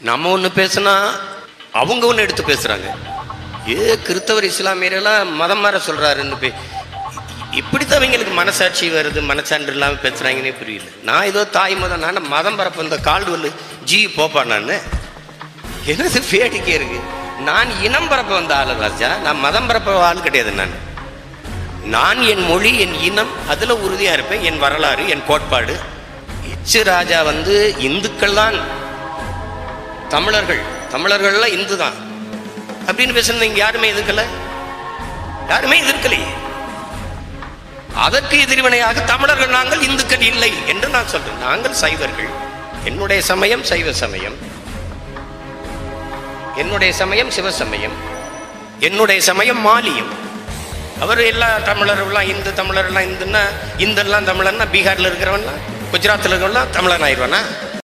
நம்ம ஒன்று பேசுனா அவங்க ஒன்று எடுத்து பேசுகிறாங்க ஏ கிறிஸ்தவர் இஸ்லாமியரெல்லாம் மதம் மாற சொல்கிறாருன்னு பே இப்படித்தான் அவங்களுக்கு மனசாட்சி வருது மனசான்று இல்லாமல் பேசுகிறாங்கன்னே புரியல. நான் ஏதோ தாய் மதம் நான் மதம் பரப்பு இந்த கால்வல் ஜி போப்பா நான். என்னது வேடிக்கை இருக்கு? நான் இனம் பரப்ப வந்த ஆள் ராஜா நான் மதம் பரப்ப ஆள் கிடையாது நான். நான் என் மொழி என் இனம் அதில் உறுதியாக இருப்பேன் என் வரலாறு என் கோட்பாடு. இச்சு ராஜா வந்து இந்துக்கள் தான் தமிழர்கள் தமிழர்கள்லாம் இந்து தான் அப்படின்னு பேசுனது யாருமே எதிர்க்கல? யாருமே எதிர்க்கலையே. அதற்கு எதிர்வினையாக தமிழர்கள் நாங்கள் இந்துக்கள் இல்லை என்று நான் சொல்றேன். நாங்கள் சைவர்கள். என்னுடைய சமயம் சைவ சமயம். என்னுடைய சமயம் சிவசமயம் என்னுடைய சமயம் மாலியம். அவர் எல்லா தமிழர்கள்லாம் இந்து தமிழர்லாம் இந்துன்னா இந்தெல்லாம் தமிழன்னா பீகார்ல இருக்கிறவன்லாம் குஜராத்தில் இருக்கிறவன்லாம் தமிழன் ஆயிடுவானா?